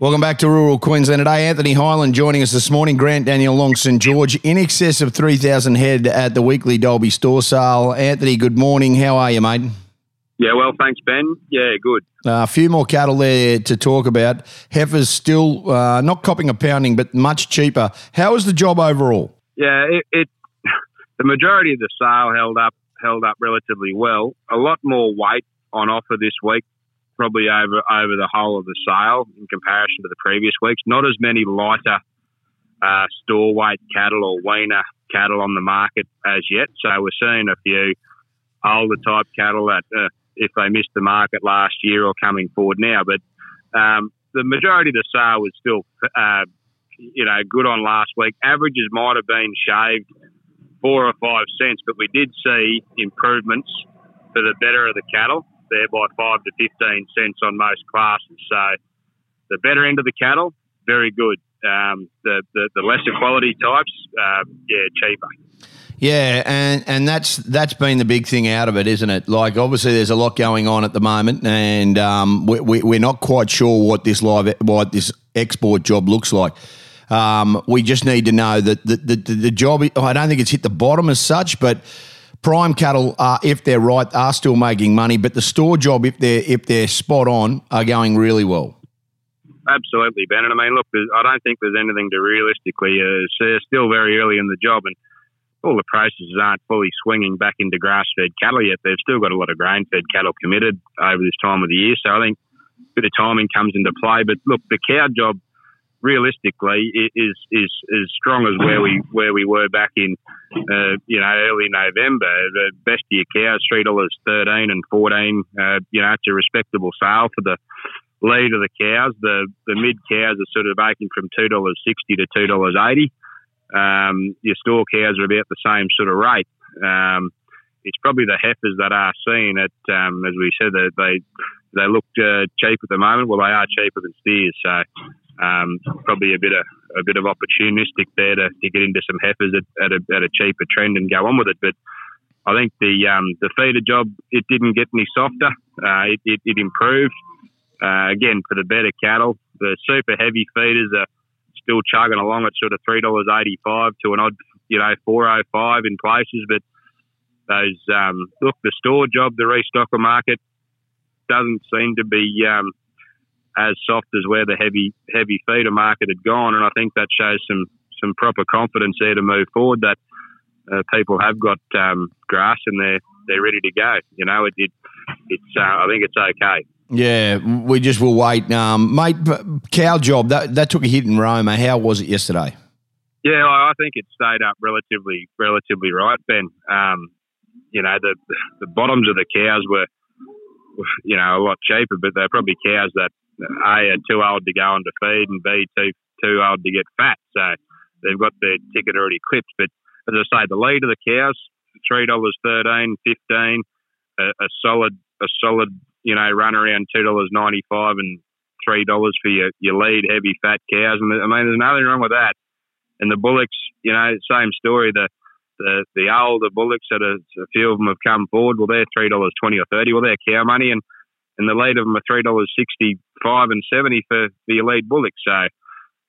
Welcome back to rural Queensland today. Anthony Hyland joining us this morning. Grant Daniel Long St George in excess of 3,000 head at the weekly Dalby store sale. Anthony, good morning. How are you, mate? Yeah, well, thanks, Ben. Yeah, good. Uh, a few more cattle there to talk about. Heifers still uh, not copping a pounding, but much cheaper. How was the job overall? Yeah, it, it the majority of the sale held up held up relatively well. A lot more weight on offer this week probably over over the whole of the sale in comparison to the previous weeks. Not as many lighter uh, store weight cattle or weaner cattle on the market as yet. So we're seeing a few older type cattle that uh, if they missed the market last year or coming forward now. But um, the majority of the sale was still, uh, you know, good on last week. Averages might have been shaved four or five cents, but we did see improvements for the better of the cattle there by five to 15 cents on most classes. So the better end of the cattle, very good. Um, the, the, the, lesser quality types, uh, yeah, cheaper. Yeah, and, and that's that's been the big thing out of it, isn't it? Like, obviously, there's a lot going on at the moment, and um, we, we, we're not quite sure what this live what this export job looks like. Um, we just need to know that the, the, the job. I don't think it's hit the bottom as such, but prime cattle, are, if they're right, are still making money. But the store job, if they're if they're spot on, are going really well. Absolutely, Ben. And I mean, look, I don't think there's anything to realistically. Uh, it's still very early in the job, and all the processes aren't fully swinging back into grass-fed cattle yet. They've still got a lot of grain-fed cattle committed over this time of the year. So I think a bit of timing comes into play. But look, the cow job realistically is is as strong as where we where we were back in uh, you know early November. The best year cows three dollars thirteen and fourteen. Uh, you know it's a respectable sale for the lead of the cows. The the mid cows are sort of making from two dollars sixty to two dollars eighty. Um, your store cows are about the same sort of rate. Um, it's probably the heifers that are seen at, um, as we said, that they they look uh, cheap at the moment. Well, they are cheaper than steers, so um, probably a bit of a bit of opportunistic there to, to get into some heifers at, at, a, at a cheaper trend and go on with it. But I think the um, the feeder job it didn't get any softer. Uh, it, it, it, improved uh, again for the better cattle. The super heavy feeders are still chugging along at sort of three dollars eighty five to an odd you know four oh five in places. But those um, look the store job, the restocker market doesn't seem to be um, as soft as where the heavy heavy feeder market had gone, and I think that shows some some proper confidence there to move forward. That uh, people have got um, grass and they're they're ready to go. You know, it, it it's uh, I think it's okay. Yeah, we just will wait, um, mate. Cow job that that took a hit in Roma. How was it yesterday? Yeah, I think it stayed up relatively relatively right, Ben. Um, you know, the the bottoms of the cows were, you know, a lot cheaper, but they're probably cows that a are too old to go on to feed, and B too too old to get fat. So they've got their ticket already clipped. But as I say, the lead of the cows three dollars thirteen, fifteen, a, a solid a solid you know run around two dollars ninety five and three dollars for your your lead heavy fat cows. And I mean, there's nothing wrong with that. And the bullocks, you know, same story. The the the older bullocks that a, a few of them have come forward. Well, they're three dollars twenty or thirty. Well, they're cow money, and and the lead of them are three dollars sixty five and seventy for the elite bullock. So,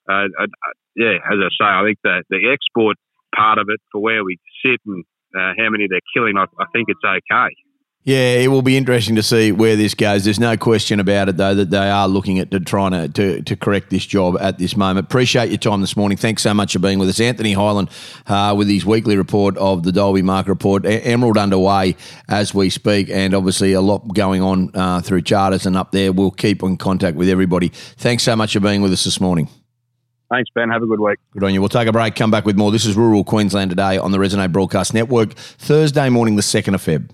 uh, uh, yeah, as I say, I think the the export part of it for where we sit and uh, how many they're killing, I, I think it's okay. Yeah, it will be interesting to see where this goes. There's no question about it, though, that they are looking at to trying to, to, to correct this job at this moment. Appreciate your time this morning. Thanks so much for being with us. Anthony Hyland uh, with his weekly report of the Dalby Market Report. Emerald underway as we speak, and obviously a lot going on uh, through charters and up there. We'll keep in contact with everybody. Thanks so much for being with us this morning. Thanks, Ben. Have a good week. Good on you. We'll take a break, come back with more. This is Rural Queensland today on the Resonate Broadcast Network, Thursday morning, the 2nd of Feb.